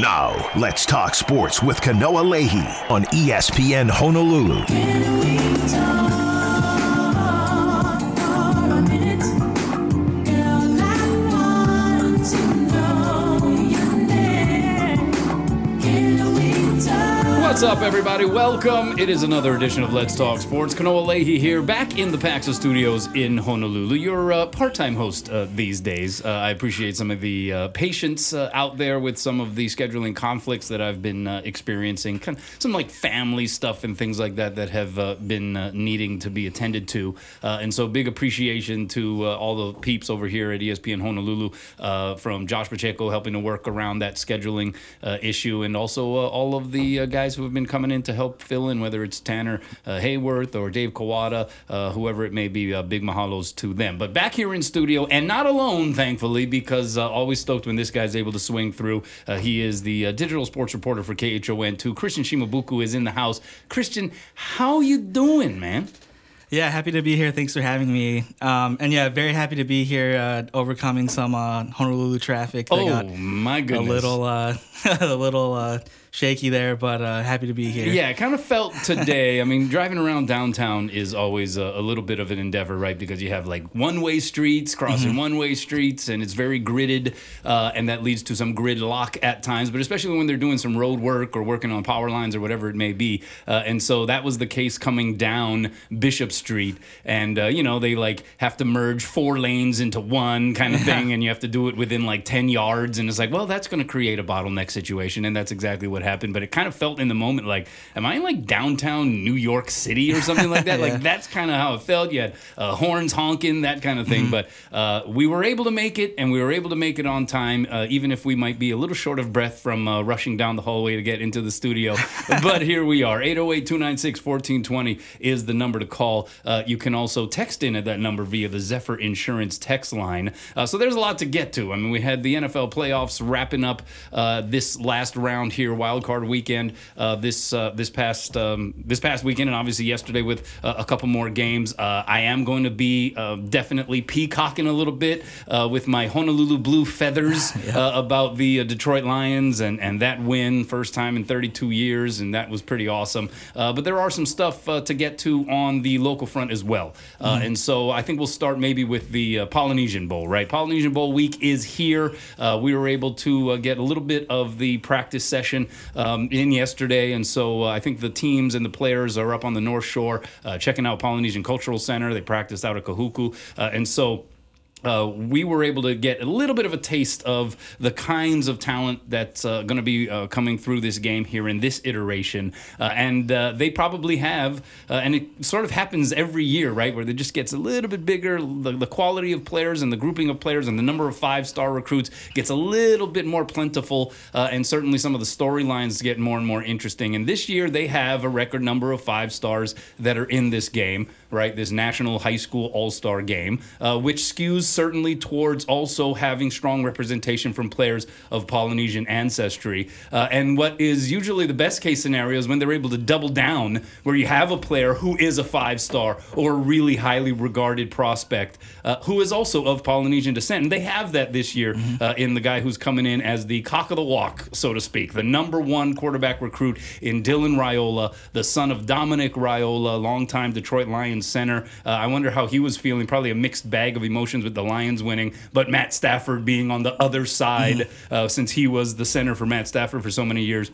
Now, let's talk sports with Kanoa Leahey on ESPN Honolulu. Up, everybody? Welcome. It is another edition of Let's Talk Sports. Kanoa Leahey here, back in the Paxa Studios in Honolulu. Your uh, part-time host uh, these days. Uh, I appreciate some of the uh, patience uh, out there with some of the scheduling conflicts that I've been uh, experiencing. Kind of some like family stuff and things like that that have been needing to be attended to. and so, big appreciation to all the peeps over here at ESPN Honolulu, from Josh Pacheco helping to work around that scheduling issue, and also all of the guys who have been coming in to help fill in, whether it's Tanner uh, Hayworth or Dave Kawada, uh, whoever it may be. Uh, big mahalos to them. But back here in studio, and not alone, thankfully, because uh, always stoked when this guy's able to swing through. Uh, he is the uh, digital sports reporter for KHON2. Christian Shimabuku is in the house. Christian, how you doing, man? Yeah, happy to be here. Thanks for having me. Um, and yeah, very happy to be here, uh, overcoming some uh, Honolulu traffic. oh my goodness! A little, uh, a little shaky there, but uh, happy to be here. Yeah, it kind of felt today. I mean, driving around downtown is always a, a, little bit of an endeavor, right? Because you have like one way streets, crossing mm-hmm. one way streets, and it's very gridded, uh, and that leads to some gridlock at times, but especially when they're doing some road work or working on power lines or whatever it may be. Uh, and so that was the case coming down Bishop Street. And, uh, you know, they like have to merge four lanes into one kind of thing, and you have to do it within like 10 yards. And it's like, well, that's going to create a bottleneck situation. And that's exactly what what happened, but it kind of felt in the moment like, am I in like downtown New York City or something like that? yeah. Like that's kind of how it felt. You had uh, horns honking, that kind of thing. Mm-hmm. But uh, we were able to make it, and we were able to make it on time, uh, even if we might be a little short of breath from uh, rushing down the hallway to get into the studio. but here we are. 808 296 1420 is the number to call. Uh, you can also text in at that number via the Zephyr Insurance text line. Uh, so there's a lot to get to. I mean, we had the NFL playoffs wrapping up this last round here while wild card weekend uh, this uh, this past um, this past weekend, and obviously yesterday with uh, a couple more games. Uh, I am going to be uh, definitely peacocking a little bit uh, with my Honolulu Blue feathers yeah. about the Detroit Lions and and that win, first time in 32 years, and that was pretty awesome. but there are some stuff to get to on the local front as well, mm-hmm. and so I think we'll start maybe with the Polynesian Bowl. Right, Polynesian Bowl week is here. we were able to get a little bit of the practice session um, in yesterday, and so uh, I think the teams and the players are up on the North Shore uh, checking out Polynesian Cultural Center. They practiced out at Kahuku, uh, and so uh, we were able to get a little bit of a taste of the kinds of talent that's uh, going to be uh, coming through this game here in this iteration. Uh, and uh, they probably have, uh, and it sort of happens every year, right? Where it just gets a little bit bigger. The, the quality of players and the grouping of players and the number of five star recruits gets a little bit more plentiful. and certainly some of the storylines get more and more interesting. And this year they have a record number of five stars that are in this game right? This National High School All Star game, uh, which skews certainly towards also having strong representation from players of Polynesian ancestry. Uh, and what is usually the best case scenario is when they're able to double down, where you have a player who is a five star or a really highly regarded prospect uh, who is also of Polynesian descent. And they have that this year mm-hmm. Uh, in the guy who's coming in as the cock of the walk, so to speak, the number one quarterback recruit in Dylan Raiola, the son of Dominic Raiola, longtime Detroit Lions center. Uh, I wonder how he was feeling. Probably a mixed bag of emotions with the Lions winning, but Matt Stafford being on the other side mm-hmm. uh, since he was the center for Matt Stafford for so many years.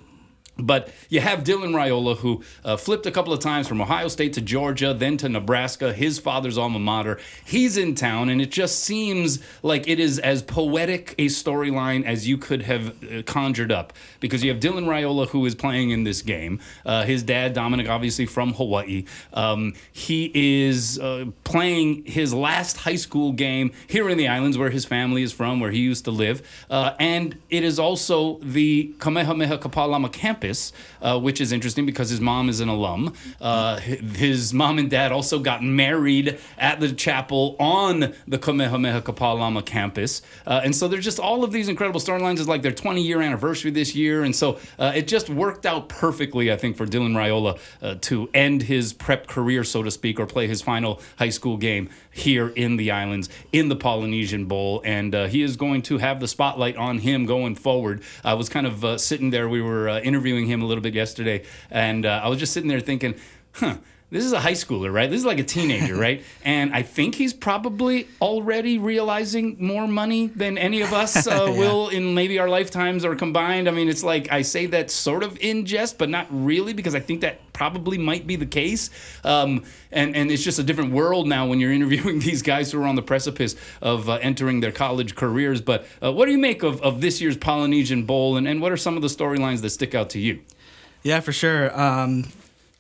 But you have Dylan Raiola, who uh, flipped a couple of times from Ohio State to Georgia, then to Nebraska, his father's alma mater. He's in town, and it just seems like it is as poetic a storyline as you could have uh, conjured up. Because you have Dylan Raiola, who is playing in this game. Uh, his dad, Dominic, obviously from Hawaii. Um, he is uh, playing his last high school game here in the islands, where his family is from, where he used to live. Uh, and it is also the Kamehameha Kapalama campus campus, uh, which is interesting because his mom is an alum. Uh, his mom and dad also got married at the chapel on the Kamehameha Kapalama campus. Uh, and so there's just all of these incredible storylines. It's like their 20 year anniversary this year. And so uh, it just worked out perfectly, I think, for Dylan Raiola uh, to end his prep career, so to speak, or play his final high school game here in the islands in the Polynesian Bowl. And uh, he is going to have the spotlight on him going forward. I was kind of sitting there, we were uh, interviewing him a little bit yesterday, and uh, I was just sitting there thinking, huh this is a high schooler, right? This is like a teenager, right? And I think he's probably already realizing more money than any of us uh, yeah. will in maybe our lifetimes or combined. I mean, it's like I say that sort of in jest, but not really because I think that probably might be the case. Um, and, and it's just a different world now when you're interviewing these guys who are on the precipice of uh, entering their college careers. But uh, what do you make of, of this year's Polynesian Bowl and, and what are some of the storylines that stick out to you? Yeah, for sure. Um,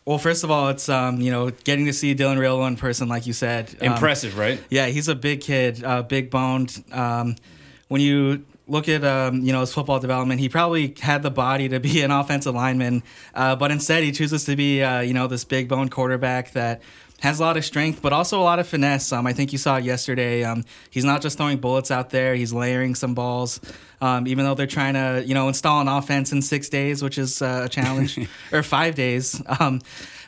well, first of all, it's um, you know getting to see Dylan Raiola in person, like you said. Um, Impressive, right? Yeah, he's a big kid, uh, big boned. Um, when you look at um, you know his football development, he probably had the body to be an offensive lineman, uh, but instead he chooses to be uh, you know this big bone quarterback that has a lot of strength, but also a lot of finesse. Um, I think you saw it yesterday. Um, he's not just throwing bullets out there; he's layering some balls. Um, even though they're trying to, you know, install an offense in six days, which is uh, a challenge, or five days.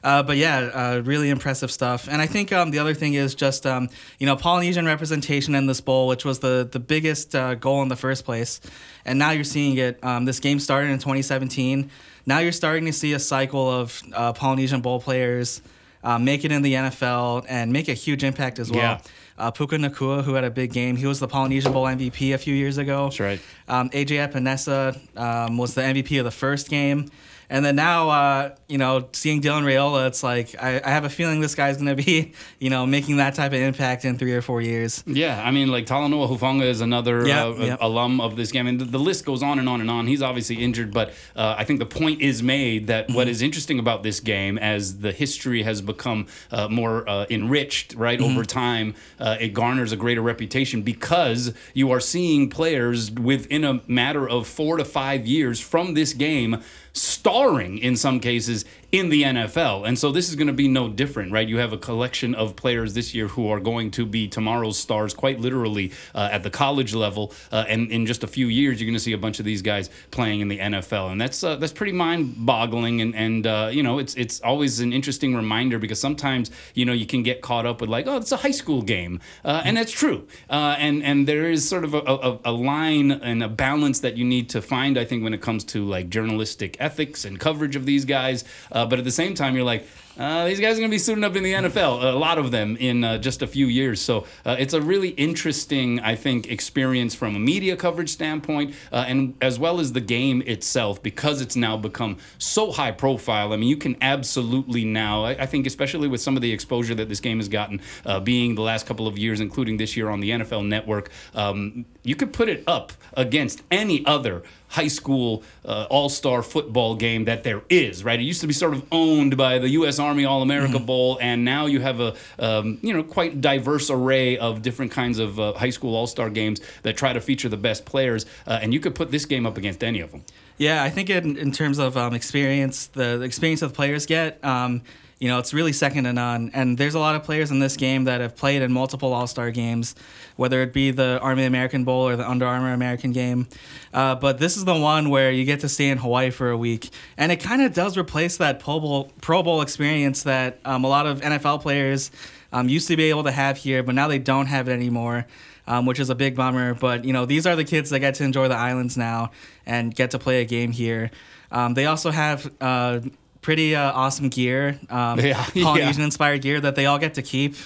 Uh, but yeah, uh, really impressive stuff. And I think um, the other thing is just um, you know Polynesian representation in this bowl, which was the the biggest uh, goal in the first place. And now you're seeing it. Um, this game started in 2017. Now you're starting to see a cycle of uh, Polynesian bowl players uh, make it in the NFL and make a huge impact as well. Yeah. Uh, Puka Nacua, who had a big game, he was the Polynesian Bowl MVP a few years ago. That's right. Um, AJ Epenesa um, was the MVP of the first game. And then now, uh, you know, seeing Dylan Raiola, it's like I, I have a feeling this guy's going to be, you know, making that type of impact in three or four years. Yeah, I mean, like Talanoa Hufanga is another yep, uh, yep. alum of this game, and the, the, list goes on and on and on. He's obviously injured, but uh, I think the point is made that mm-hmm. what is interesting about this game, as the history has become uh, more uh, enriched, right mm-hmm. over time, uh, it garners a greater reputation because you are seeing players within a matter of four to five years from this game starring in some cases in the NFL. And so this is going to be no different, right? You have a collection of players this year who are going to be tomorrow's stars, quite literally, uh, at the college level. Uh, and in just a few years, you're going to see a bunch of these guys playing in the NFL, and that's uh, that's pretty mind-boggling. And and uh, you know, it's it's always an interesting reminder because sometimes you know you can get caught up with like, oh, it's a high school game, uh, and that's true. Uh, and and there is sort of a, a, a line and a balance that you need to find, I think, when it comes to like journalistic ethics and coverage of these guys. Uh, but at the same time, you're like, uh, these guys are going to be suiting up in the NFL, a lot of them in uh, just a few years. So uh, it's a really interesting, I think, experience from a media coverage standpoint, uh, and as well as the game itself, because it's now become so high profile. I mean, you can absolutely now, I, I think, especially with some of the exposure that this game has gotten, uh, being the last couple of years, including this year on the NFL Network, um, you could put it up against any other high school uh, all star football game that there is, right? It used to be sort of owned by the U.S. Army All America mm-hmm. Bowl, and now you have a um, you know quite diverse array of different kinds of uh, high school all star games that try to feature the best players, uh, and you could put this game up against any of them. Yeah, I think in, in terms of um, experience, the, the, experience that the players get. Um, you know, it's really second to none. And there's a lot of players in this game that have played in multiple All Star games, whether it be the Army American Bowl or the Under Armour American game. Uh, but this is the one where you get to stay in Hawaii for a week. And it kind of does replace that Pro Bowl, Pro Bowl experience that um, a lot of NFL players um, used to be able to have here, but now they don't have it anymore. Um, which is a big bummer. But you know, these are the kids that get to enjoy the islands now and get to play a game here. Um, they also have uh, pretty uh, awesome gear, um, yeah, Polynesian inspired gear that they all get to keep.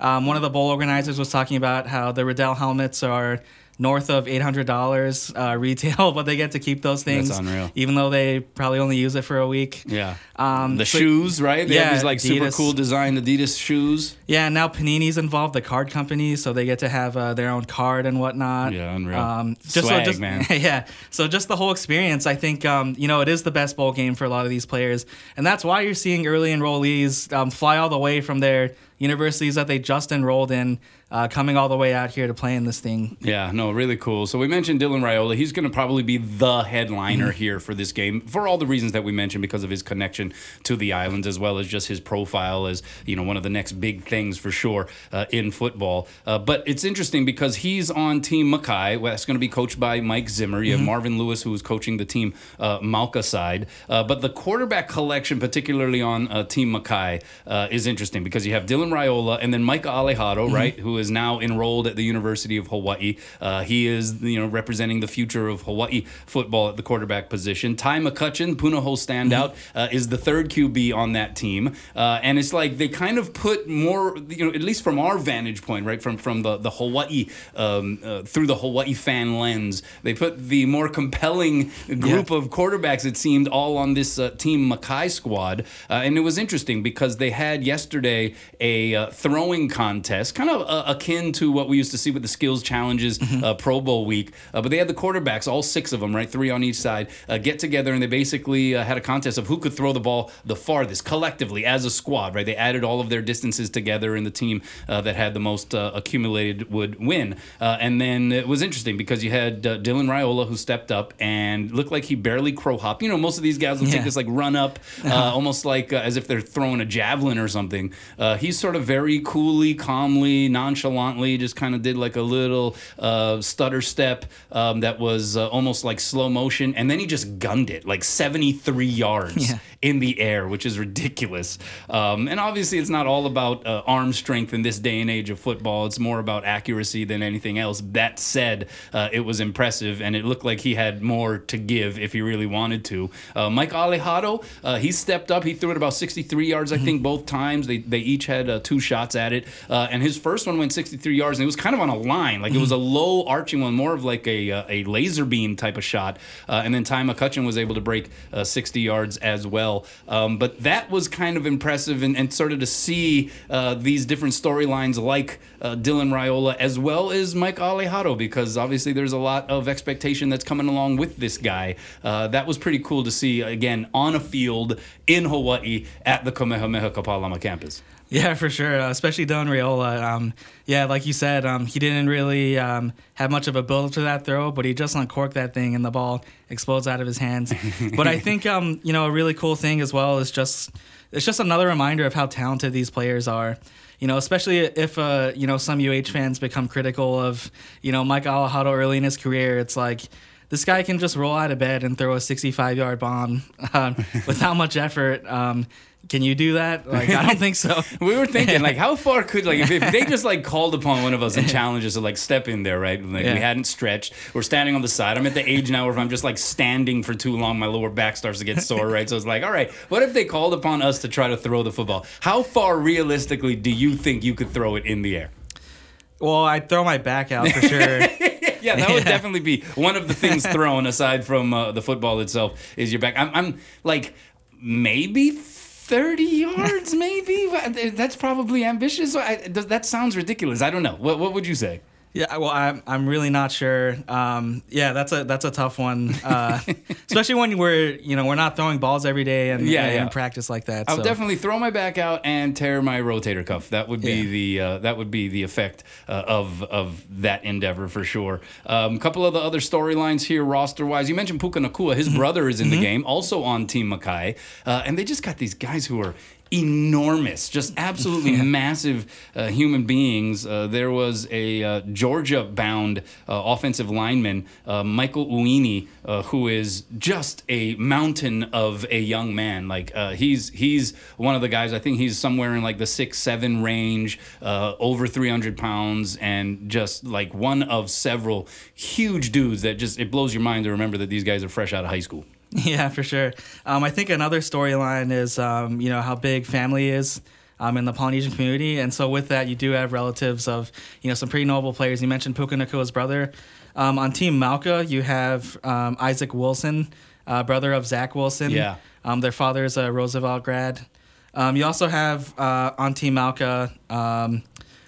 Um, one of the bowl organizers was talking about how the Riddell helmets are north of eight hundred dollars uh, retail, but they get to keep those things. That's unreal. Even though they probably only use it for a week. Yeah. Um, the so, shoes, right? They yeah, have these like Adidas. super cool design Adidas shoes. Yeah. And now Panini's involved, the card company, so they get to have uh, their own card and whatnot. Yeah, unreal. Um, just Swag, so just, man. yeah. So just the whole experience, I think, um, you know, it is the best bowl game for a lot of these players, and that's why you're seeing early enrollees um, fly all the way from their universities that they just enrolled in uh, coming all the way out here to play in this thing. Yeah, no, really cool. So we mentioned Dylan Raiola. He's going to probably be the headliner Mm-hmm. here for this game for all the reasons that we mentioned because of his connection to the islands as well as just his profile as you know one of the next big things for sure uh, in football. Uh, but it's interesting because he's on Team Makai. That's going to be coached by Mike Zimmer. You have Marvin Lewis who is coaching the team uh, Mauka side. Uh, but the quarterback collection, particularly on uh, Team Makai, uh, is interesting because you have Dylan Raiola and then Micah Alejado, right, who is now enrolled at the University of Hawaii. Uh, he is, you know, representing the future of Hawaii football at the quarterback position. Ty McCutcheon, Punahou standout, uh, is the third QB on that team, uh, and it's like they kind of put more, you know, at least from our vantage point, right, from from the the Hawaii um, uh, through the Hawaii fan lens, they put the more compelling group of quarterbacks. It seemed all on this uh, team Makai squad, uh, and it was interesting because they had yesterday a uh, throwing contest, kind of uh, akin to what we used to see with the skills challenges uh, Pro Bowl week. Uh, but they had the quarterbacks, all six of them, right, three on each side, uh, get together, and they basically uh, had a contest of who could throw the ball the farthest collectively as a squad, right? They added all of their distances together, and the team uh, that had the most uh, accumulated would win. Uh, and then it was interesting because you had uh, Dylan Raiola who stepped up and looked like he barely crow hop. You know, most of these guys will take this like run up, uh, almost like uh, as if they're throwing a javelin or something. Uh, he's sort of very coolly, calmly, nonchalantly, just kind of did like a little uh, stutter step um, that was uh, almost like slow motion, and then he just gunned it like 73 yards Yeah. in the air, which is ridiculous. Um, and obviously, it's not all about uh, arm strength in this day and age of football. It's more about accuracy than anything else. That said, uh, it was impressive, and it looked like he had more to give if he really wanted to. Uh, Mike Alejado, uh, he stepped up. He threw it about 63 yards, I think, both times. They, they each had uh, two shots at it. Uh, and his first one went 63 yards, and it was kind of on a line. Like it was a low arching one, more of like a, uh, a laser beam type of shot. Uh, and then Ty McCutcheon was able to break uh, 60 yards as well. Um, but that was kind of impressive, and, and sort of to see uh, these different storylines like uh, Dylan Raiola as well as Mike Alejado, because obviously there's a lot of expectation that's coming along with this guy. Uh, that was pretty cool to see, again, on a field in Hawaii at the Kamehameha Kapalama campus. Yeah, for sure. Uh, especially Don Raiola. Um, yeah, like you said, um, he didn't really um, have much of a build to that throw, but he just uncorked that thing and the ball explodes out of his hands. but I think um, you know a really cool thing as well is just it's just another reminder of how talented these players are. You know, especially if uh, you know some UH fans become critical of you know Mike Alejado early in his career. It's like this guy can just roll out of bed and throw a 65 yard bomb um, without much effort. Um, can you do that? Like, I don't think so. We were thinking, like, how far could like if, if they just like called upon one of us and challenged us to like step in there, right? Like Yeah. we hadn't stretched. We're standing on the side. I'm at the age now where if I'm just like standing for too long, my lower back starts to get sore, right? So it's like, all right, what if they called upon us to try to throw the football? How far realistically do you think you could throw it in the air? Well, I'd throw my back out for sure. Yeah, that would definitely be one of the things thrown aside from uh, the football itself is your back. I'm, I'm like maybe 30 yards, maybe. That's probably ambitious. I, that sounds ridiculous. I don't know. What, what would you say? Yeah, well, I'm I'm really not sure. Um, yeah, that's a that's a tough one, uh, especially when we're you know we're not throwing balls every day and Yeah, and yeah. in practice like that. I'll so. definitely throw my back out and tear my rotator cuff. That would be Yeah. the uh, that would be the effect uh, of of that endeavor for sure. A um, couple of the other storylines here, roster wise. You mentioned Puka Nacua. His brother is in the game, also on Team Makai, uh, and they just got these guys who are enormous, just absolutely massive uh, human beings. Uh, there was a uh, Georgia-bound uh, offensive lineman, uh, Michael Uini, uh, who is just a mountain of a young man. Like uh, he's he's one of the guys. I think he's somewhere in like the six seven range, uh, over 300 pounds, and just like one of several huge dudes that just it blows your mind to remember that these guys are fresh out of high school. Yeah, for sure. Um, I think another storyline is um, you know how big family is. Um, in the Polynesian community, and so with that, you do have relatives of you know some pretty notable players. You mentioned Puka Nacua's brother. Um, on Team Mauka, you have um, Isaac Wilson, uh, brother of Zach Wilson. Yeah. Um, their father is a Roosevelt grad. Um, you also have uh, on Team Mauka um,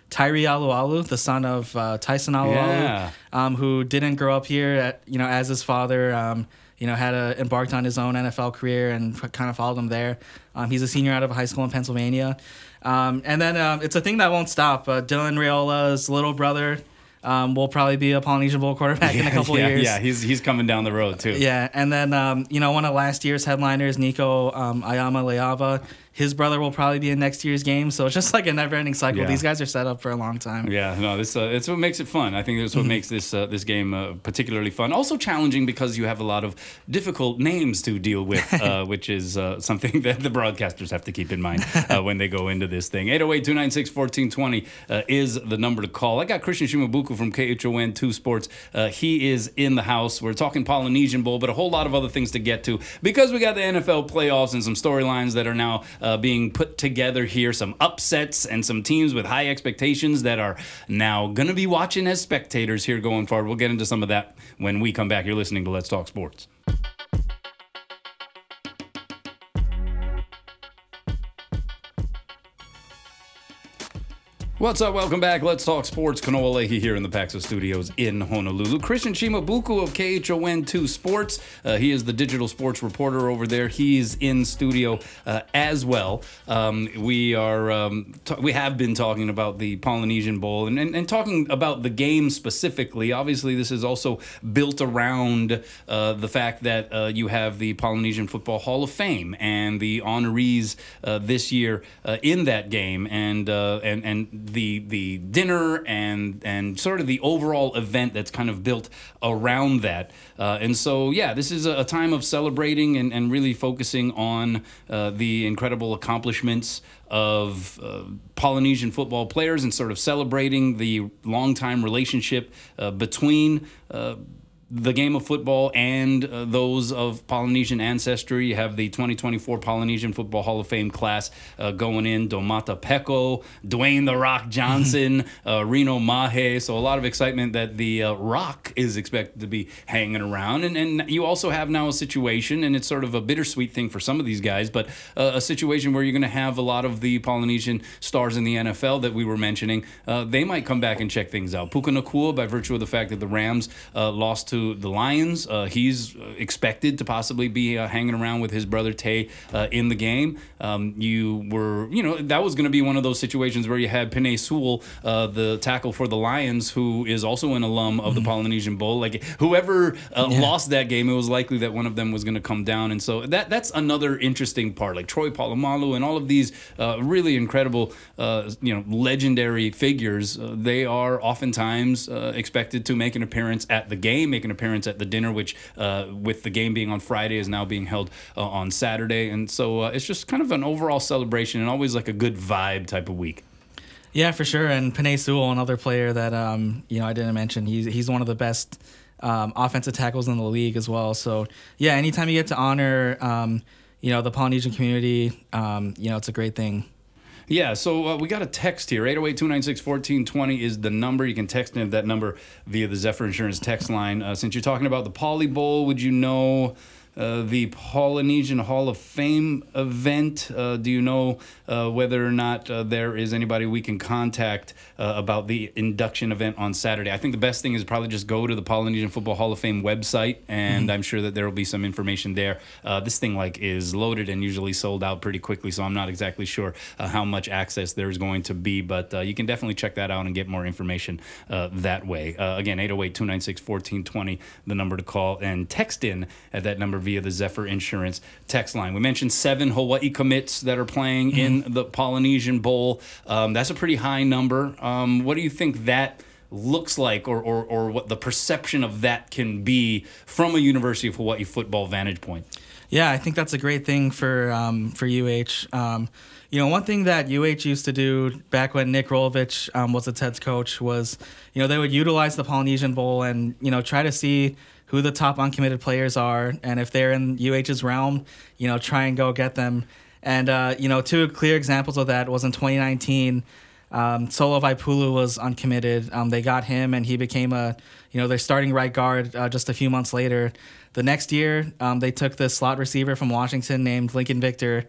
Tyree Alualu, the son of uh, Tyson Alualu, Yeah. um, who didn't grow up here, at, you know, as his father. Um, you know, had a, embarked on his own NFL career and kind of followed him there. Um, he's a senior out of high school in Pennsylvania. Um, and then um, it's a thing that won't stop. Uh, Dylan Raiola's little brother um, will probably be a Polynesian Bowl quarterback in a couple yeah, years. Yeah, he's he's coming down the road too. Yeah, and then um, you know one of last year's headliners, Nico um, Iamaleava, his brother will probably be in next year's game. So it's just like a never-ending cycle. Yeah. These guys are set up for a long time. Yeah, no, this uh, it's what makes it fun. I think that's what makes this uh, this game uh, particularly fun. Also challenging because you have a lot of difficult names to deal with, uh, which is uh, something that the broadcasters have to keep in mind uh, when they go into this thing. 808-296-1420 uh, is the number to call. I got Christian Shimabuku from KHON 2 Sports. Uh, he is in the house. We're talking Polynesian Bowl, but a whole lot of other things to get to because we got the NFL playoffs and some storylines that are now uh, Uh, being put together here, some upsets and some teams with high expectations that are now going to be watching as spectators here going forward. We'll get into some of that when we come back. You're listening to Let's Talk Sports. What's up? Welcome back. Let's talk sports. Kanoa Leahey here in the Paxo Studios in Honolulu. Christian Shimabuku of KHON2 Sports. Uh, he is the digital sports reporter over there. He's in studio uh, as well. Um, we are um, t- we have been talking about the Polynesian Bowl and, and, and talking about the game specifically. Obviously, this is also built around uh, the fact that uh, you have the Polynesian Football Hall of Fame and the honorees uh, this year uh, in that game and and and the the dinner and and sort of the overall event that's kind of built around that. Uh, and so yeah, this is a, a time of celebrating and, and really focusing on uh, the incredible accomplishments of uh, Polynesian football players and sort of celebrating the long-time relationship uh, between uh, the game of football and uh, those of Polynesian ancestry. You have the 2024 Polynesian Football Hall of Fame class uh, going in. Domata Peko, Dwayne The Rock Johnson, uh, Reno Mahe. So a lot of excitement that the uh, Rock is expected to be hanging around. And, and you also have now a situation, and it's sort of a bittersweet thing for some of these guys, but uh, a situation where you're going to have a lot of the Polynesian stars in the NFL that we were mentioning. Uh, they might come back and check things out. Puka Nacua, by virtue of the fact that the Rams uh, lost to the Lions, uh, he's expected to possibly be uh, hanging around with his brother Tay uh, in the game. Um, you were, you know, that was going to be one of those situations where you had Penei Sewell, uh, the tackle for the Lions, who is also an alum of the Polynesian Bowl. Like whoever uh, lost that game, it was likely that one of them was going to come down, and so that that's another interesting part. Like Troy Polamalu and all of these uh, really incredible, uh, you know, legendary figures. Uh, they are oftentimes uh, expected to make an appearance at the game, make an appearance at the dinner, which uh, with the game being on Friday is now being held uh, on Saturday, and so uh, it's just kind of an overall celebration and always like a good vibe type of week. Yeah, for sure. And Penei Sewell, another player that um, you know I didn't mention, he's he's one of the best um, offensive tackles in the league as well. So yeah, anytime you get to honor um, you know the Polynesian community, um, you know it's a great thing. Yeah, so uh, we got a text here. 808 296 1420 is the number. You can text in that number via the Zephyr Insurance text line. Uh, since you're talking about the Poly Bowl, would you know uh, the Polynesian Hall of Fame event? Uh, do you know uh, whether or not uh, there is anybody we can contact uh, about the induction event on Saturday? I think the best thing is probably just go to the Polynesian Football Hall of Fame website, and I'm sure that there will be some information there. Uh, this thing like is loaded and usually sold out pretty quickly, so I'm not exactly sure uh, how much access there's going to be, but uh, you can definitely check that out and get more information uh, that way. Uh, again, 808 296 1420, the number to call, and text in at that number via the Zephyr Insurance text line. We mentioned seven Hawaii commits that are playing in the Polynesian Bowl. Um, that's a pretty high number. Um, what do you think that? looks like or, or, or what the perception of that can be from a University of Hawaii football vantage point. Yeah, I think that's a great thing for um, for UH. Um, you know, one thing that UH used to do back when Nick Rolovich um, was its head coach was, you know, they would utilize the Polynesian Bowl and you know try to see who the top uncommitted players are, and if they're in UH's realm, you know, try and go get them. And uh, you know, two clear examples of that was in 2019. Um, Solo Vaipulu was uncommitted. Um, they got him, and he became a, you know, their starting right guard uh, just a few months later. The next year, um, they took the slot receiver from Washington named Lincoln Victor.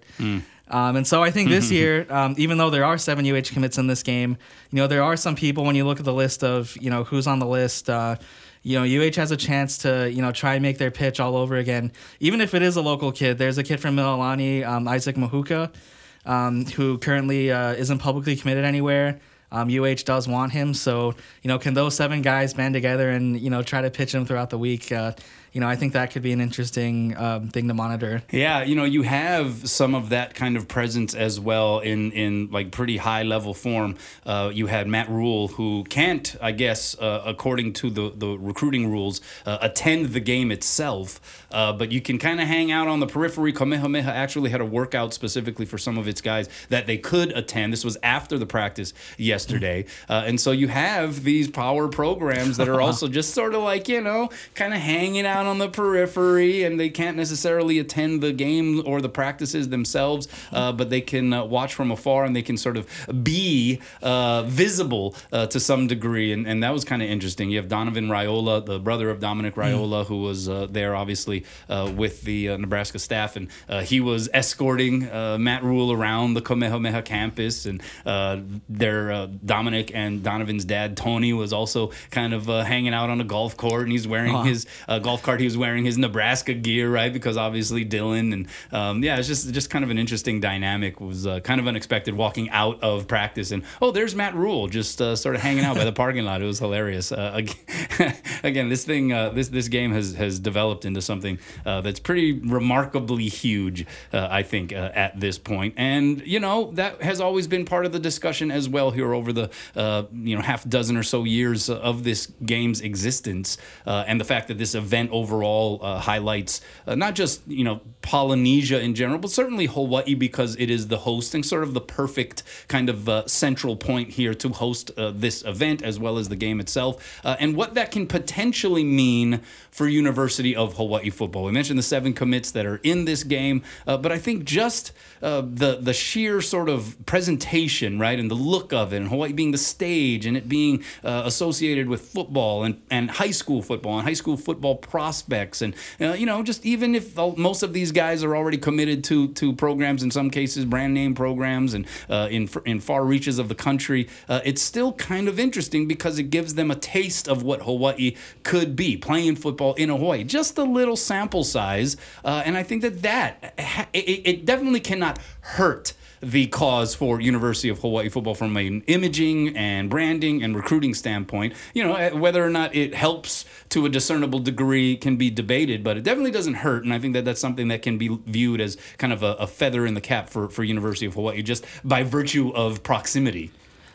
Um, and so I think this year, um, even though there are seven UH commits in this game, you know, there are some people when you look at the list of, you know, who's on the list, uh, you know, UH has a chance to, you know, try and make their pitch all over again. Even if it is a local kid, there's a kid from Mililani, um, Isaac Mahuka, um, who currently uh, isn't publicly committed anywhere. Um, UH does want him, so you know, can those seven guys band together and you know try to pitch him throughout the week? Uh, you know, I think that could be an interesting um, thing to monitor. Yeah, you know, you have some of that kind of presence as well in in like pretty high level form. Uh, you had Matt Rhule, who can't, I guess, uh, according to the the recruiting rules, uh, attend the game itself, uh, but you can kind of hang out on the periphery. Kamehameha actually had a workout specifically for some of its guys that they could attend. This was after the practice yesterday, uh, and so you have these power programs that are also just sort of like you know, kind of hanging out on the periphery, and they can't necessarily attend the game or the practices themselves, uh, but they can uh, watch from afar and they can sort of be uh, visible uh, to some degree, and, and that was kind of interesting. You have Donovan Raiola, the brother of Dominic Raiola, who was uh, there obviously uh, with the Nebraska staff, and he was escorting Matt Rhule around the Kamehameha campus, and their Dominic and Donovan's dad Tony was also kind of hanging out on a golf court, and he's wearing Huh. his golf cart. He was wearing his Nebraska gear, right? Because obviously Dylan, and um, yeah, it's just just kind of an interesting dynamic. It was uh, kind of unexpected walking out of practice, and oh, there's Matt Rhule just uh, sort of hanging out by the parking lot. It was hilarious. Uh, again, again, this thing, uh, this this game has has developed into something uh, that's pretty remarkably huge, I think, at this point. And you know that has always been part of the discussion as well here over the you know half dozen or so years of this game's existence, and the fact that this event overall uh, highlights uh, not just you know Polynesia in general, but certainly Hawaii because it is the host and sort of the perfect kind of uh, central point here to host uh, this event as well as the game itself, uh, and what that can potentially mean for University of Hawaii football. We mentioned the seven commits that are in this game, uh, but I think just the the sheer sort of presentation, right, and the look of it, and Hawaii being the stage, and it being associated with football and, and high school football and high school football prospects, and uh, you know, just even if most of these guys are already committed to to programs, in some cases brand name programs, and uh, in in far reaches of the country, uh, it's still kind of interesting because it gives them a taste of what Hawaii could be playing football in Hawaii. Just a little sample size, uh, and I think that that it, it definitely cannot hurt the cause for University of Hawaii football from an imaging and branding and recruiting standpoint. You know, eh, whether or not it helps to a discernible degree can be debated, but it definitely doesn't hurt. And I think that that's something that can be viewed as kind of a, a feather in the cap for, for University of Hawaii just by virtue of proximity.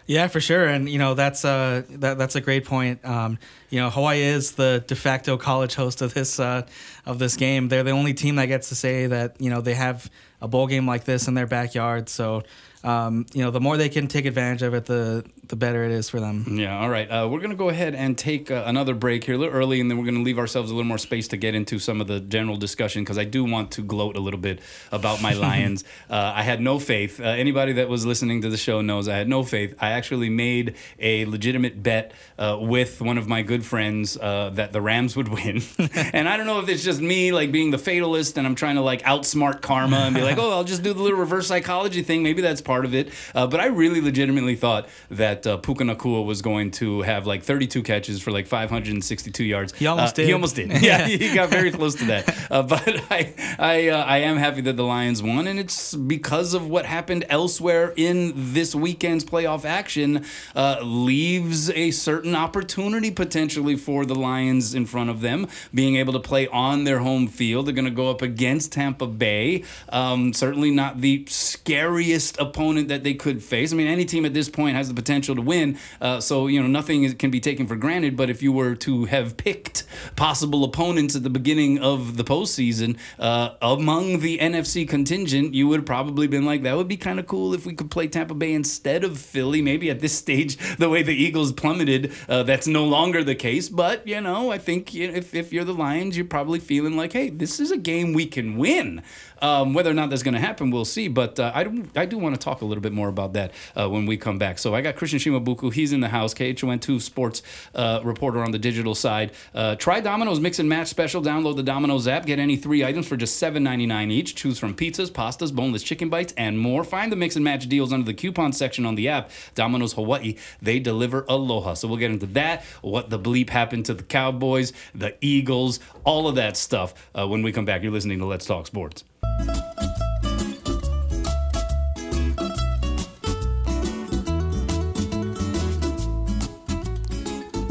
Yeah, for sure, and you know that's uh that, that's a great point. Um, you know, Hawaii is the de facto college host of this uh, of this game. They're the only team that gets to say that you know they have a bowl game like this in their backyard. So, um, you know, the more they can take advantage of it, the the better it is for them. Yeah, all right. Uh, we're going to go ahead and take uh, another break here a little early, and then we're going to leave ourselves a little more space to get into some of the general discussion because I do want to gloat a little bit about my Lions. uh, I had no faith. Uh, anybody that was listening to the show knows I had no faith. I actually made a legitimate bet uh, with one of my good friends uh, that the Rams would win. and I don't know if it's just me, like being the fatalist, and I'm trying to like outsmart karma and be like, oh, I'll just do the little reverse psychology thing. Maybe that's part of it. Uh, but I really legitimately thought that uh, Puka Nacua was going to have like 32 catches for like 562 yards. He almost Uh, did. He almost did. Yeah, he got very close to that. Uh, but I, I, uh, I am happy that the Lions won, and it's because of what happened elsewhere in this weekend's playoff action. Uh, leaves a certain opportunity potentially for the Lions in front of them, being able to play on their home field. They're going to go up against Tampa Bay. Um, certainly not the scariest opponent that they could face. I mean, any team at this point has the potential to win. Uh, so you know, nothing is, can be taken for granted. But if you were to have picked possible opponents at the beginning of the postseason uh, among the NFC contingent, you would have probably been like, that would be kind of cool if we could play Tampa Bay instead of Philly. Maybe at this stage, the way the Eagles plummeted, uh, that's no longer the case. But you know, I think you know, if if you're the Lions, you're probably feeling like, hey, this is a game we can win. Um, whether or not not that's going to happen, we'll see. But uh, I do I do want to talk a little bit more about that uh, when we come back. So I got Christian Shimabuku. He's in the house. KHON2 sports uh, reporter on the digital side. Uh, try Domino's Mix and Match special. Download the Domino's app. Get any three items for just $7.99 each. Choose from pizzas, pastas, boneless chicken bites, and more. Find the Mix and Match deals under the coupon section on the app. Domino's Hawaii. They deliver aloha. So we'll get into that. What the bleep happened to the Cowboys, the Eagles, all of that stuff uh, when we come back. You're listening to Let's Talk Sports.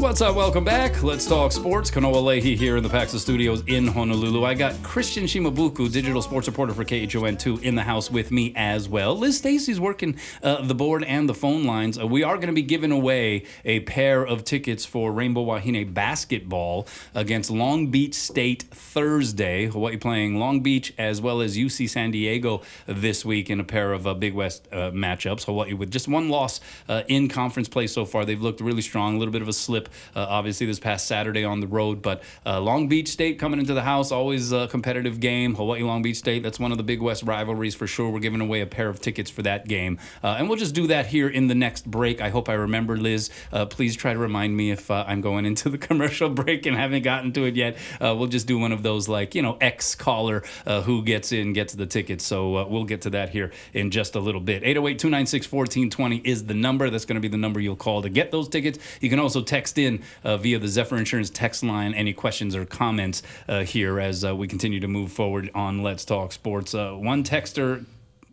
What's up? Welcome back. Let's talk sports. Kanoa Leahey here in the Paxa Studios in Honolulu. I got Christian Shimabuku, digital sports reporter for KHON2, in the house with me as well. Liz Stacy's working uh, the board and the phone lines. Uh, we are going to be giving away a pair of tickets for Rainbow Wahine basketball against Long Beach State Thursday. Hawaii playing Long Beach as well as UC San Diego this week in a pair of uh, Big West uh, matchups. Hawaii with just one loss uh, in conference play so far. They've looked really strong. A little bit of a slip obviously this past Saturday on the road. But uh, Long Beach State coming into the house, always a competitive game. Hawaii Long Beach State, that's one of the Big West rivalries for sure. We're giving away a pair of tickets for that game. Uh, and we'll just do that here in the next break. I hope I remember, Liz. Uh, please try to remind me if uh, I'm going into the commercial break and haven't gotten to it yet. Uh, we'll just do one of those, like, you know, X caller who gets in, gets the tickets. So we'll get to that here in just a little bit. 808 296 1420 is the number. That's going to be the number you'll call to get those tickets. You can also text in uh, via the Zephyr Insurance text line any questions or comments uh, here as uh, we continue to move forward on Let's Talk Sports. One texter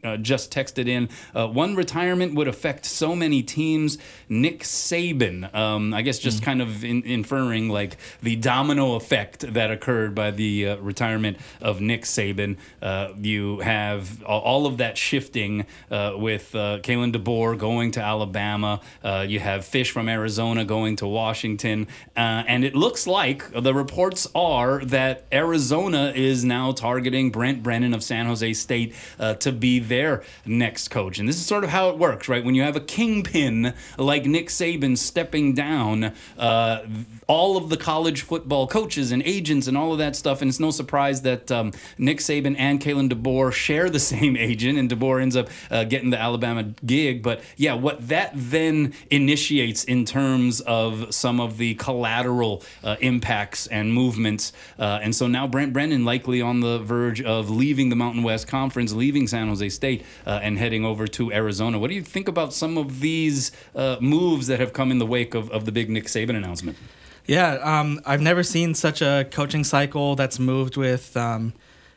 uh, just texted in uh, one retirement would affect so many teams. Nick Saban, um, I guess, just mm. kind of in, inferring like the domino effect that occurred by the uh, retirement of Nick Saban. Uh, you have all of that shifting uh, with uh, Kalen DeBoer going to Alabama. you have Fisch from Arizona going to Washington, and it looks like the reports are that Arizona is now targeting Brent Brennan of San Jose State to be their next coach. And this is sort of how it works, right? When you have a kingpin like Nick Saban stepping down, uh, all of the college football coaches and agents and all of that stuff. And it's no surprise that um, Nick Saban and Kalen DeBoer share the same agent, and DeBoer ends up uh, getting the Alabama gig. But yeah, what that then initiates in terms of some of the collateral uh, impacts and movements. Uh, and so now Brent Brennan likely on the verge of leaving the Mountain West Conference, leaving San Jose State uh, and heading over to Arizona. What do you think about some of these uh, moves that have come in the wake of, of the big Nick Saban announcement? Yeah, um, I've never seen such a coaching cycle that's moved with, um,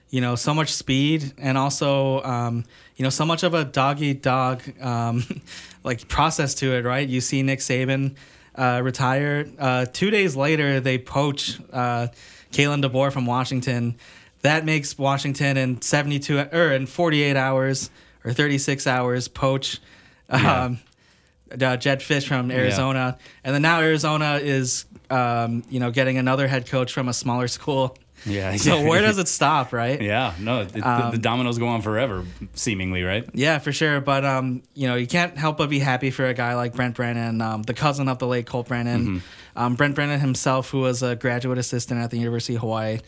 you know, so much speed and also, um, you know, so much of a dog eat dog, um, like process to it. Right? You see Nick Saban uh, retire. Uh, two days later, they poach uh, Kalen DeBoer from Washington. That makes Washington in seventy two or in forty eight hours or 36 hours poach yeah. um, uh, Jedd Fisch from Arizona, yeah. and then now Arizona is um, you know getting another head coach from a smaller school. Yeah. So where does it stop, right? Yeah. No, the, um, the, dominoes go on forever, seemingly, right? Yeah, for sure. But um, you know, you can't help but be happy for a guy like Brent Brennan, um, the cousin of the late Colt Brennan. Mm-hmm. Um, Brent Brennan himself, who was a graduate assistant at the University of Hawaii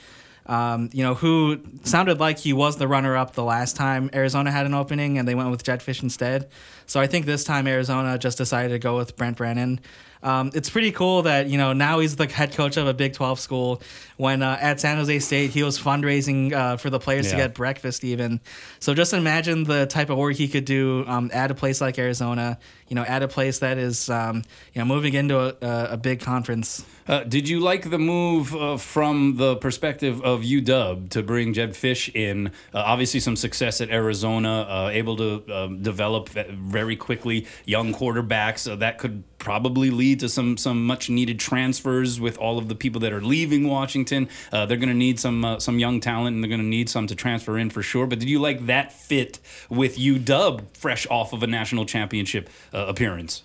um, you know, who sounded like he was the runner up the last time Arizona had an opening and they went with Jedd Fisch instead. So I think this time Arizona just decided to go with Brent Brennan. Um, it's pretty cool that you know now he's the head coach of a Big 12 school. When uh, at San Jose State, he was fundraising uh, for the players yeah. to get breakfast, even. So just imagine the type of work he could do um, at a place like Arizona. You know, at a place that is um, you know moving into a, a big conference. Uh, did you like the move uh, from the perspective of UW to bring Jedd Fisch in? Uh, obviously, some success at Arizona, uh, able to um, develop very quickly young quarterbacks. that could probably lead to some some much needed transfers with all of the people that are leaving Washington. Uh, they're going to need some uh, some young talent, and they're going to need some to transfer in for sure. But did you like that fit with UW, fresh off of a national championship uh, appearance?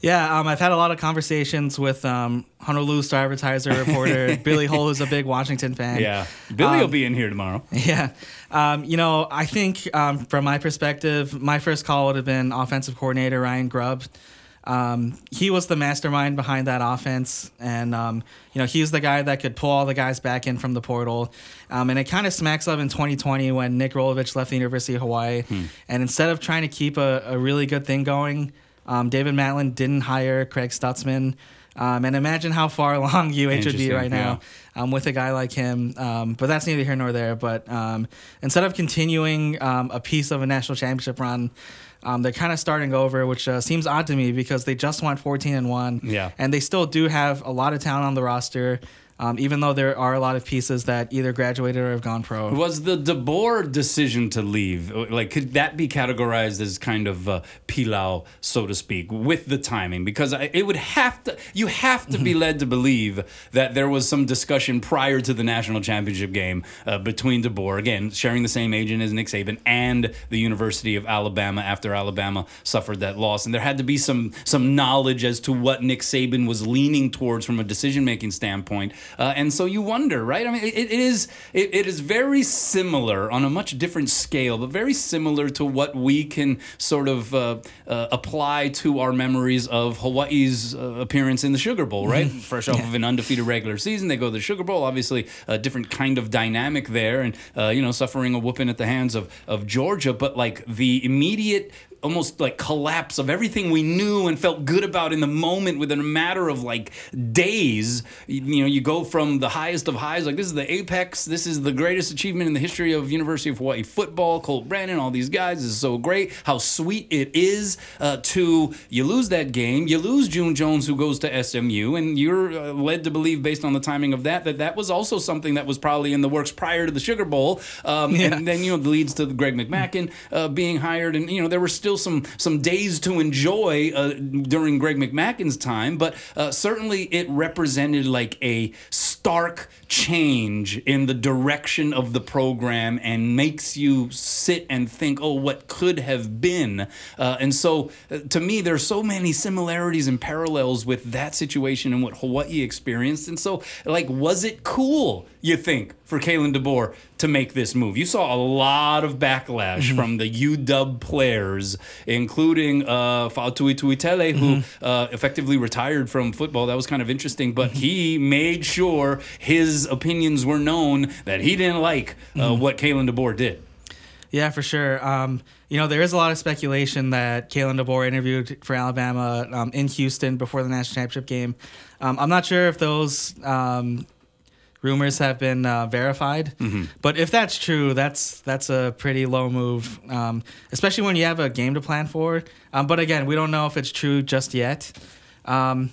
Yeah, um, I've had a lot of conversations with um, Honolulu Star Advertiser reporter Billy Hull, who's a big Washington fan. Yeah, Billy um, will be in here tomorrow. Yeah, um, you know, I think um, from my perspective, my first call would have been offensive coordinator Ryan Grubb. Um, he was the mastermind behind that offense, and um, you know he's the guy that could pull all the guys back in from the portal. Um, and it kind of smacks up in 2020 when Nick Rolovich left the University of Hawaii, and instead of trying to keep a, a really good thing going, um, David Matlin didn't hire Craig Stutzman. Um, and imagine how far along UH would be right now um, with a guy like him. Um, but that's neither here nor there. But um, instead of continuing um, a piece of a national championship run, um, they're kind of starting over, which uh, seems odd to me because they just went 14 and one. Yeah. and they still do have a lot of talent on the roster. Um, even though there are a lot of pieces that either graduated or have gone pro. Was the DeBoer decision to leave like could that be categorized as kind of uh, pilau, so to speak, with the timing? Because I, it would have to, you have to be led to believe that there was some discussion prior to the national championship game uh, between DeBoer, again sharing the same agent as Nick Saban, and the University of Alabama after Alabama suffered that loss, and there had to be some some knowledge as to what Nick Saban was leaning towards from a decision making standpoint. Uh, and so you wonder, right? I mean, it, it is it, it is very similar on a much different scale, but very similar to what we can sort of uh, uh, apply to our memories of Hawaii's uh, appearance in the Sugar Bowl, right? Fresh off of an undefeated regular season, they go to the Sugar Bowl. Obviously, a different kind of dynamic there, and uh, you know, suffering a whooping at the hands of of Georgia, but like the immediate almost like collapse of everything we knew and felt good about in the moment within a matter of like days. You, you know, you go from the highest of highs, like this is the apex, this is the greatest achievement in the history of University of Hawaii football. Colt Brennan, all these guys, this is so great. How sweet it is uh, to you lose that game, you lose June Jones who goes to SMU, and you're uh, led to believe based on the timing of that that that was also something that was probably in the works prior to the Sugar Bowl. Um, Yeah. And then you know leads to Greg McMackin uh, being hired, and you know there were still some some days to enjoy uh, during Greg McMackin's time, but uh, certainly it represented like a stark change in the direction of the program and makes you sit and think, oh, what could have been. Uh, and so, uh, to me, there's so many similarities and parallels with that situation and what Hawaii experienced. And so, like, was it cool? You think for Kalen DeBoer to make this move? You saw a lot of backlash from the UW players, including uh, Faatui Tuitele, who uh, effectively retired from football. That was kind of interesting, but he made sure his opinions were known that he didn't like uh, what Kalen DeBoer did. Yeah, for sure. Um, you know, there is a lot of speculation that Kalen DeBoer interviewed for Alabama um, in Houston before the national championship game. Um, I'm not sure if those um, rumors have been uh, verified, but if that's true, that's that's a pretty low move, um, especially when you have a game to plan for. Um, but again, we don't know if it's true just yet. Um,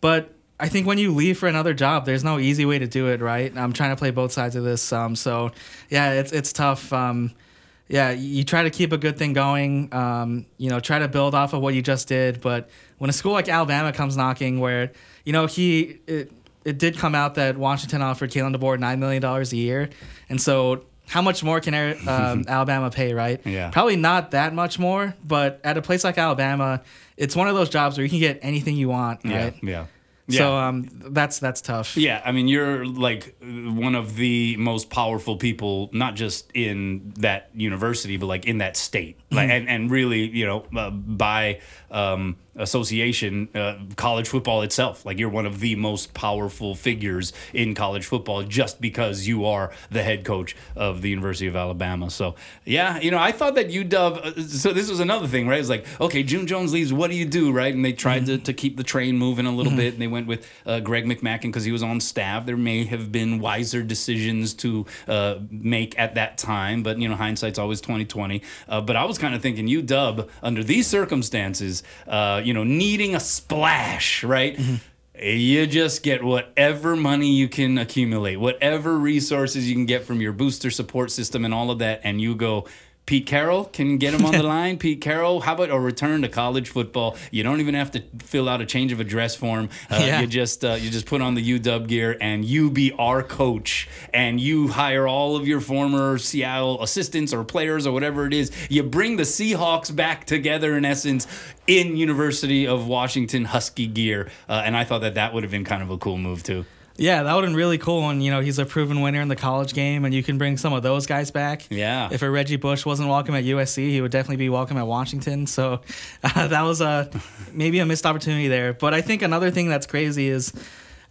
but I think when you leave for another job, there's no easy way to do it, right? I'm trying to play both sides of this, um, so yeah, it's it's tough. Um, yeah, you try to keep a good thing going. Um, you know, try to build off of what you just did. But when a school like Alabama comes knocking, where you know he it, it did come out that Washington offered Kalen DeBoer nine million dollars a year, and so how much more can um, Alabama pay? Right? Yeah. Probably not that much more. But at a place like Alabama, it's one of those jobs where you can get anything you want. Right? yeah. So um, that's that's tough. Yeah, I mean, you're like one of the most powerful people, not just in that university, but like in that state, like, and and really, you know, uh, by um, association, uh, college football itself. Like, you're one of the most powerful figures in college football, just because you are the head coach of the University of Alabama. So, yeah, you know, I thought that UW. Uh, so this was another thing, right? It's like, okay, June Jones leaves. What do you do, right? And they tried to, to keep the train moving a little bit, and they went with uh, Greg McMackin because he was on staff. There may have been wiser decisions to uh, make at that time, but you know, hindsight's always twenty twenty. Uh, but I was kind of thinking UW under these circumstances, uh, you know, needing a splash, right? You just get whatever money you can accumulate, whatever resources you can get from your booster support system and all of that, and you go. Pete Carroll can get him on the line. Pete Carroll, how about a return to college football? You don't even have to fill out a change of address form. Uh, Yeah. You just uh, you just put on the UW gear and you be our coach, and you hire all of your former Seattle assistants or players or whatever it is. You bring the Seahawks back together in essence in University of Washington Husky gear, uh, and I thought that that would have been kind of a cool move too. Yeah, that would have been really cool. And, you know, he's a proven winner in the college game, and you can bring some of those guys back. Yeah. If a Reggie Bush wasn't welcome at USC, he would definitely be welcome at Washington. So uh, that was a maybe a missed opportunity there. But I think another thing that's crazy is,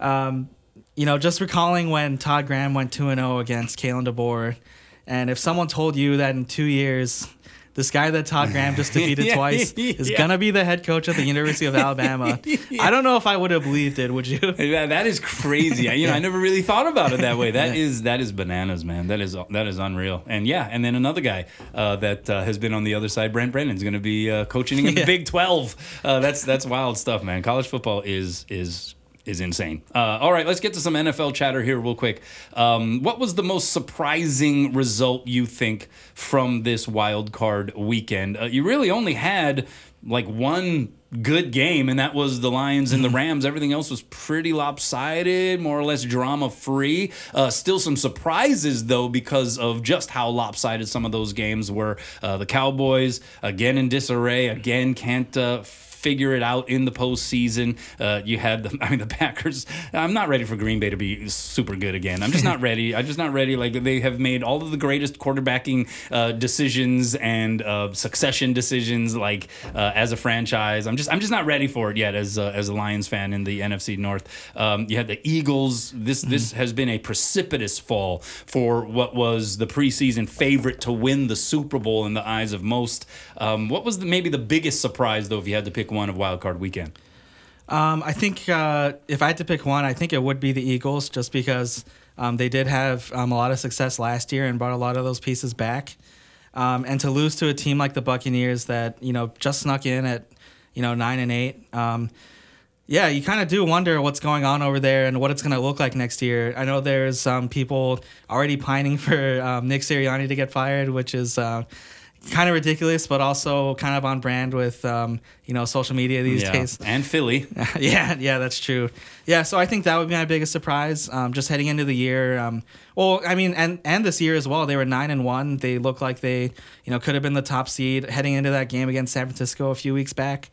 um, you know, just recalling when Todd Graham went 2 0 against Kalen DeBoer. And if someone told you that in two years, this guy that Todd Graham just defeated Yeah, twice is yeah. gonna be the head coach at the University of Alabama. I don't know if I would have believed it. Would you? Yeah, that is crazy. I, you know, I never really thought about it that way. That is that is bananas, man. That is that is unreal. And yeah, and then another guy uh, that uh, has been on the other side, Brent Brennan's going to be uh, coaching in the Yeah. Big Twelve. Uh, that's that's wild stuff, man. College football is is is insane. Uh, all right, let's get to some NFL chatter here real quick. Um, what was the most surprising result you think from this wild card weekend? Uh, you really only had like one good game, and that was the Lions and the Rams. Everything else was pretty lopsided, more or less drama free. Uh, still some surprises though, because of just how lopsided some of those games were. Uh, the Cowboys again in disarray, again can't. Uh, Figure it out in the postseason. Uh, you had the, I mean, the Packers. I'm not ready for Green Bay to be super good again. I'm just not ready. I'm just not ready. Like they have made all of the greatest quarterbacking uh, decisions and uh, succession decisions, like uh, as a franchise. I'm just I'm just not ready for it yet as uh, as a Lions fan in the NFC North. Um, you had the Eagles. This this has been a precipitous fall for what was the preseason favorite to win the Super Bowl in the eyes of most. Um, what was the, maybe the biggest surprise though, if you had to pick one of Wild Card Weekend? Um, I think uh, if I had to pick one, I think it would be the Eagles, just because um, they did have um, a lot of success last year and brought a lot of those pieces back. Um, and to lose to a team like the Buccaneers that you know just snuck in at you know nine and eight, um, yeah, you kind of do wonder what's going on over there and what it's going to look like next year. I know there's um, people already pining for Nick Sirianni to get fired, which is uh, kind of ridiculous, but also kind of on brand with um, you know social media these yeah. days. And Philly. yeah, yeah, that's true. Yeah, so I think that would be my biggest surprise. Um, just heading into the year. Um, well, I mean, and and this year as well, they were nine and one. They look like they, you know, could have been the top seed heading into that game against San Francisco a few weeks back.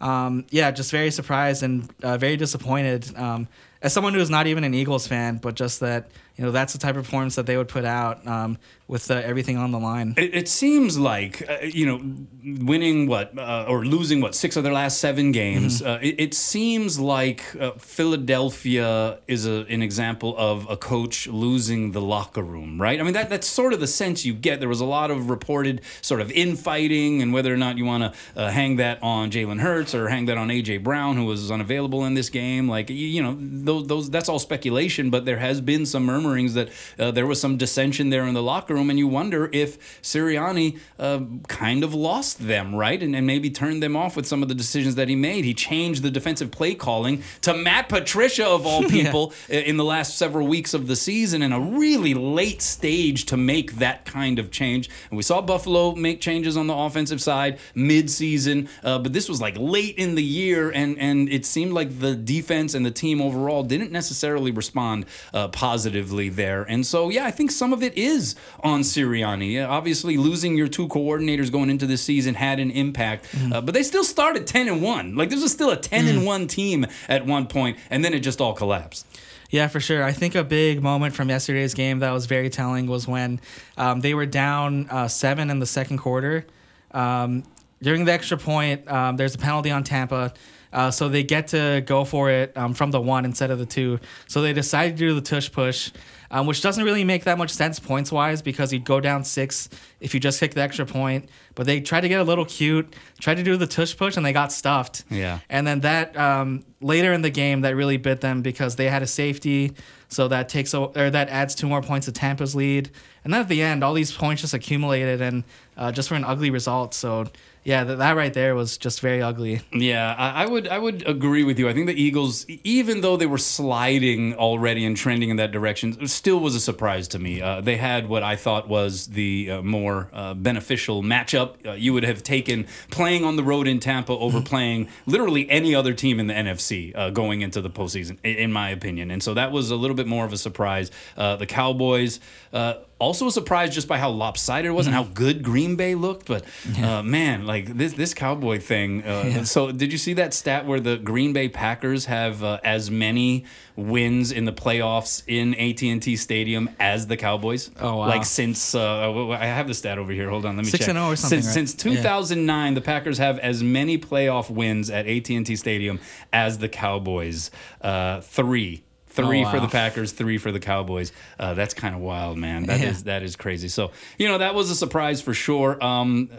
Um, yeah, just very surprised and uh, very disappointed. Um, as someone who is not even an Eagles fan, but just that you know that's the type of performance that they would put out um, with uh, everything on the line. It, it seems like uh, you know, winning what uh, or losing what six of their last seven games. Uh, it, it seems like uh, Philadelphia is a, an example of a coach losing the locker room, right? I mean that that's sort of the sense you get. There was a lot of reported sort of infighting, and whether or not you want to uh, hang that on Jalen Hurts or hang that on AJ Brown, who was unavailable in this game, like you, you know, those, those that's all speculation. But there has been some murmurings that uh, there was some dissension there in the locker room, and you wonder if Sirianni uh, kind of lost them, right? And, and maybe turned them off with some of the decisions that he made. He changed the defensive play calling to Matt Patricia, of all people, i- in the last several weeks of the season, in a really late stage to make that kind of change. And we saw Buffalo make changes on the offensive side mid-season, uh, but this was like late in the year, and and it seemed like the defense and the team overall didn't necessarily respond uh, positively there. And so, yeah, I think some of it is on Sirianni. Yeah, obviously, losing your two coordinators going into this season had an impact, uh, but they still started ten and one. Like this was still a ten and one team at one point, and then it just all collapsed. Yeah, for sure. I think a big moment from yesterday's game that was very telling was when um, they were down uh, seven in the second quarter. Um, during the extra point, um, there's a penalty on Tampa. Uh, so they get to go for it um, from the one instead of the two. So they decide to do the tush push, um, which doesn't really make that much sense points wise because you'd go down six if you just kick the extra point. But they tried to get a little cute, tried to do the tush push, and they got stuffed. Yeah. And then that um, later in the game that really bit them because they had a safety, so that takes a, or that adds two more points to Tampa's lead. And then at the end, all these points just accumulated and uh, just for an ugly result. So yeah, that, that right there was just very ugly. Yeah, I, I would I would agree with you. I think the Eagles, even though they were sliding already and trending in that direction, still was a surprise to me. Uh, they had what I thought was the uh, more uh, beneficial matchup. Uh, you would have taken playing on the road in Tampa over playing literally any other team in the NFC uh, going into the postseason, in my opinion. And so that was a little bit more of a surprise. Uh, the Cowboys. Uh, Also surprised just by how lopsided it was and how good Green Bay looked. But uh, man, like this this Cowboy thing. Uh, So did you see that stat where the Green Bay Packers have uh, as many wins in the playoffs in AT&T Stadium as the Cowboys? Oh, wow. Like since uh, I have the stat over here. Hold on, let me Six check. and oh or something, Since, right? since Yeah. 2009, the Packers have as many playoff wins at AT&T Stadium as the Cowboys. Uh, three. Three Oh, for the. Packers, three for the Cowboys. Uh, that's kind of wild, man. That is Yeah. that is crazy. So you know that was a surprise for sure. Um,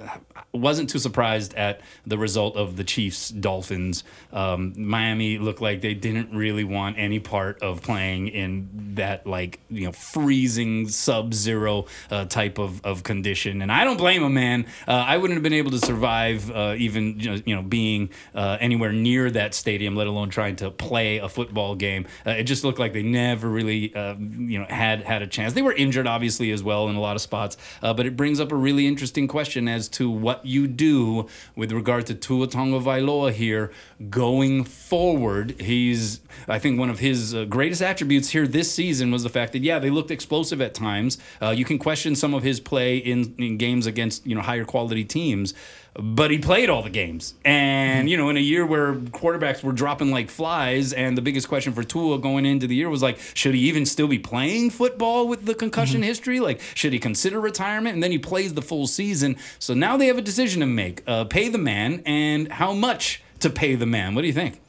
wasn't too surprised at the result of the Chiefs Dolphins. Um, Miami looked like they didn't really want any part of playing in that like you know freezing sub zero uh, type of, of condition, and I don't blame them, man. Uh, I wouldn't have been able to survive uh, even you know, you know being uh, anywhere near that stadium, let alone trying to play a football game. Uh, it just looked like they never really uh, you know had had a chance. They were injured obviously as well in a lot of spots, uh, but it brings up a really interesting question as to what you do with regard to Tua Tagovailoa here going forward. He's I think one of his uh, greatest attributes here this season was the fact that yeah they looked explosive at times. Uh, you can question some of his play in, in games against you know higher quality teams. But he played all the games. And, you know, in a year where quarterbacks were dropping like flies, and the biggest question for Tua going into the year was like, should he even still be playing football with the concussion history? Like, should he consider retirement? And then he plays the full season. So now they have a decision to make uh, pay the man and how much to pay the man. What do you think?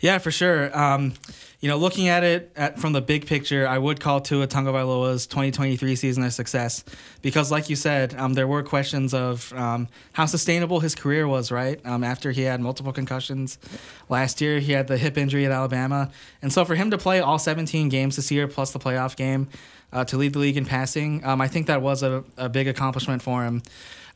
Yeah, for sure. Um, you know, looking at it at, from the big picture, I would call Tua Tagovailoa's 2023 season a success because, like you said, um, there were questions of um, how sustainable his career was. Right um, after he had multiple concussions last year, he had the hip injury at Alabama, and so for him to play all 17 games this year plus the playoff game uh, to lead the league in passing, um, I think that was a, a big accomplishment for him.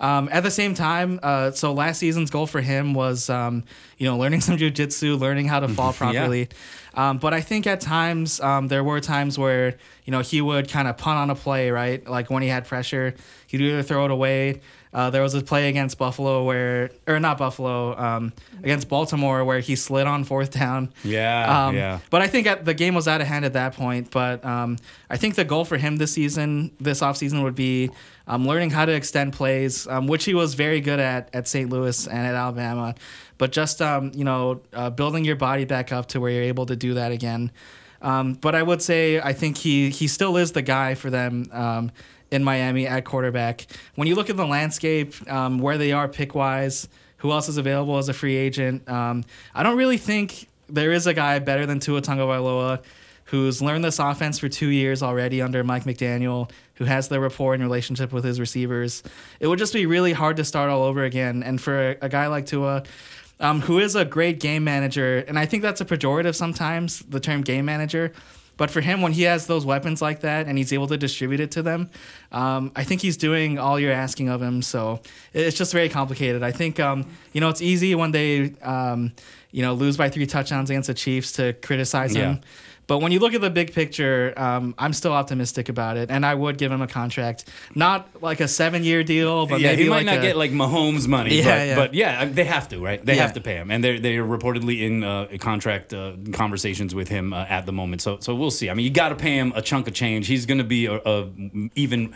Um, at the same time, uh, so last season's goal for him was, um, you know, learning some jujitsu, learning how to fall properly. Um, but I think at times um, there were times where you know he would kind of punt on a play, right? Like when he had pressure, he'd either throw it away. Uh, there was a play against Buffalo where, or not Buffalo, um, against Baltimore where he slid on fourth down. Yeah, Um, yeah. But I think at, the game was out of hand at that point. But um, I think the goal for him this season, this offseason, would be um, learning how to extend plays, um, which he was very good at at St. Louis and at Alabama. But just um, you know, uh, building your body back up to where you're able to do that again. Um, but I would say I think he he still is the guy for them um, in Miami at quarterback. When you look at the landscape, um, where they are pick wise, who else is available as a free agent, I don't really think there is a guy better than Tua Tagovailoa who's learned this offense for two years already under Mike McDaniel, who has the rapport and relationship with his receivers. It would just be really hard to start all over again. And for a, a guy like Tua, um, who is a great game manager, and I think that's a pejorative sometimes, the term game manager. But for him, when he has those weapons like that and he's able to distribute it to them, um, I think he's doing all you're asking of him. So it's just very complicated. I think, um, you know, it's easy when they, um, you know, lose by three touchdowns against the Chiefs to criticize him. But when you look at the big picture, um, I'm still optimistic about it, and I would give him a contract, not like a seven-year deal, but yeah, maybe he might like not a, get like Mahomes money, Yeah, but, yeah. but yeah, they have to, right? They Yeah. have to pay him, and they're they're reportedly in uh, contract uh, conversations with him uh, at the moment. So so we'll see. I mean, you got to pay him a chunk of change. He's going to be a, a even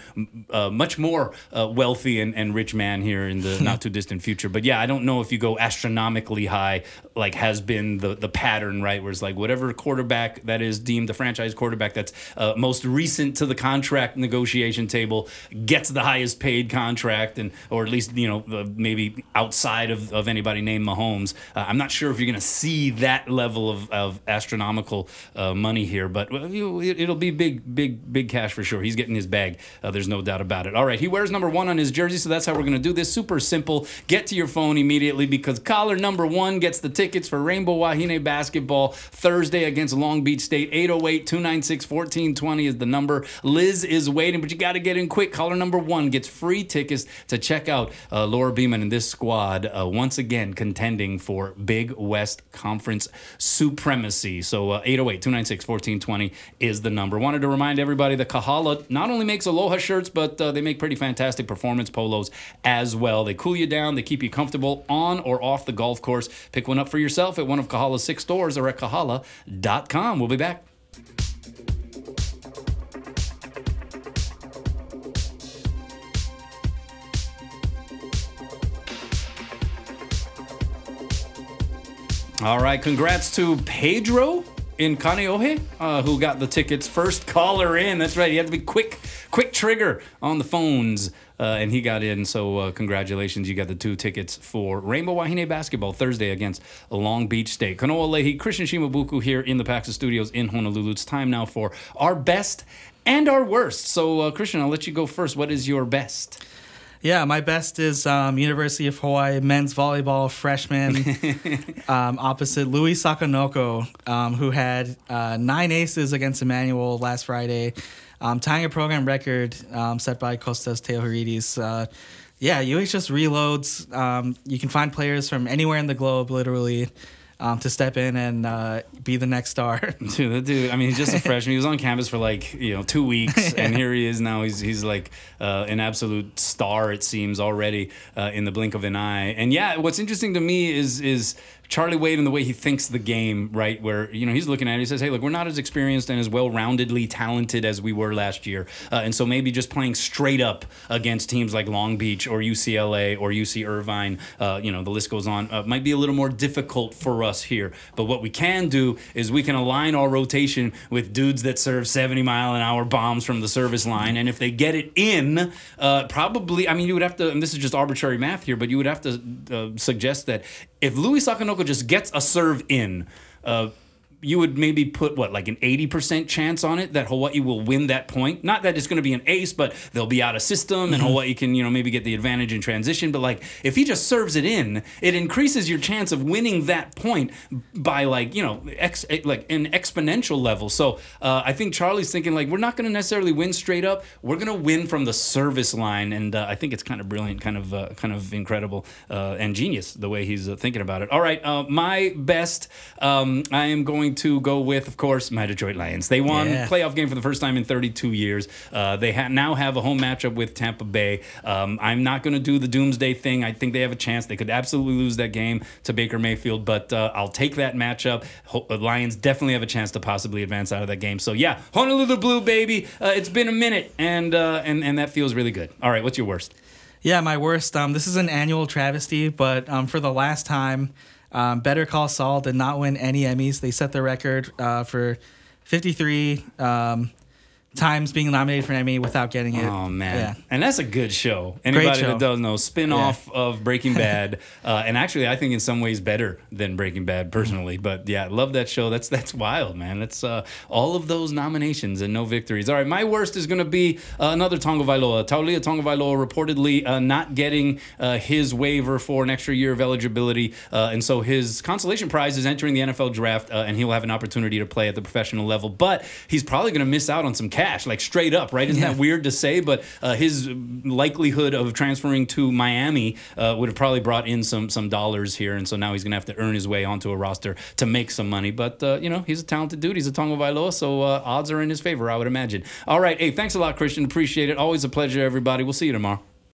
uh, much more uh, wealthy and, and rich man here in the not too distant future. But yeah, I don't know if you go astronomically high, like has been the the pattern, right? Where it's like whatever quarterback that is deemed the franchise quarterback that's uh, most recent to the contract negotiation table gets the highest paid contract, and or at least you know uh, maybe outside of, of anybody named Mahomes. Uh, I'm not sure if you're going to see that level of, of astronomical uh, money here, but it- it'll be big, big, big cash for sure. He's getting his bag. Uh, there's no doubt about it. All right, he wears number one on his jersey, so that's how we're going to do this. Super simple. Get to your phone immediately because caller number one gets the tickets for Rainbow Wahine basketball Thursday against Long Beach State. 808 296 1420 is the number. Liz is waiting, but you got to get in quick. Caller number one gets free tickets to check out uh, Laura Beeman and this squad uh, once again contending for Big West Conference supremacy. So uh, 808 296 1420 is the number. Wanted to remind everybody that Kahala not only makes Aloha shirts, but uh, they make pretty fantastic performance polos as well. They cool you down, they keep you comfortable on or off the golf course. Pick one up for yourself at one of Kahala's six stores or at kahala.com. We'll be back back. All right, congrats to Pedro in Kaneohe, uh, who got the tickets first. Caller in. That's right. You have to be quick, quick trigger on the phones. Uh, and he got in. So uh, congratulations, you got the two tickets for Rainbow Wahine basketball Thursday against Long Beach State. Kanoa Leahey, Christian Shimabuku here in the Paxa Studios in Honolulu. It's time now for our best and our worst. So uh, Christian, I'll let you go first. What is your best? Yeah, my best is um, University of Hawaii men's volleyball freshman um, opposite Louis Sakanoko, um, who had uh, nine aces against Emmanuel last Friday, um, tying a program record um, set by Costas Theocharidis. Uh, yeah, UH just reloads. Um, you can find players from anywhere in the globe, literally um, to step in and uh, be the next star. Dude, that dude. I mean, he's just a freshman. He was on campus for like you know two weeks, and here he is now. He's he's like uh, an absolute star. It seems already uh, in the blink of an eye. And yeah, what's interesting to me is is Charlie Wade and the way he thinks the game, right? Where you know he's looking at it, he says, "Hey, look, we're not as experienced and as well-roundedly talented as we were last year, uh, and so maybe just playing straight up against teams like Long Beach or UCLA or UC Irvine, uh, you know, the list goes on, uh, might be a little more difficult for us here. But what we can do is we can align our rotation with dudes that serve 70 mile an hour bombs from the service line, and if they get it in, uh, probably, I mean, you would have to, and this is just arbitrary math here, but you would have to uh, suggest that if Louis Just gets a serve in, uh, you would maybe put what like an 80% chance on it that Hawaii will win that point. Not that it's going to be an ace, but they'll be out of system and mm-hmm. Hawaii can, you know, maybe get the advantage in transition, but like if he just serves it in, it increases your chance of winning that point by like, you know, ex, eh, like an exponential level. So, uh, I think Charlie's thinking like we're not going to necessarily win straight up. We're going to win from the service line and uh, I think it's kind of brilliant, kind of uh, kind of incredible uh, and genius the way he's uh, thinking about it. All right, uh, my best um, I am going to go with, of course, my Detroit Lions. They won yeah. playoff game for the first time in 32 years. Uh, they ha- now have a home matchup with Tampa Bay. Um, I'm not going to do the doomsday thing. I think they have a chance. They could absolutely lose that game to Baker Mayfield, but uh, I'll take that matchup. Ho- uh, Lions definitely have a chance to possibly advance out of that game. So yeah, Honolulu Blue, baby. Uh, it's been a minute, and uh, and and that feels really good. All right, what's your worst? Yeah, my worst. Um, this is an annual travesty, but um, for the last time. Um, Better Call Saul did not win any Emmys. They set the record uh, for 53 um, times being nominated for an Emmy without getting it. Oh man, yeah. and that's a good show. Anybody show. that does know, spin-off yeah. of Breaking Bad, uh, and actually I think in some ways better than Breaking Bad personally. But yeah, love that show. That's that's wild, man. That's uh, all of those nominations and no victories. All right, my worst is going to be uh, another Tagovailoa. Taulia Tagovailoa reportedly uh, not getting uh, his waiver for an extra year of eligibility, uh, and so his consolation prize is entering the NFL draft, and he will have an opportunity to play at the professional level. But he's probably going to miss out on some cash cash, like straight up, right? Isn't yeah. that weird to say? But uh, his likelihood of transferring to Miami uh, would have probably brought in some some dollars here, and so now he's gonna have to earn his way onto a roster to make some money. But uh, you know, he's a talented dude. He's a Tagovailoa, so uh, odds are in his favor, I would imagine. All right, hey, thanks a lot, Christian. Appreciate it. Always a pleasure, everybody. We'll see you tomorrow.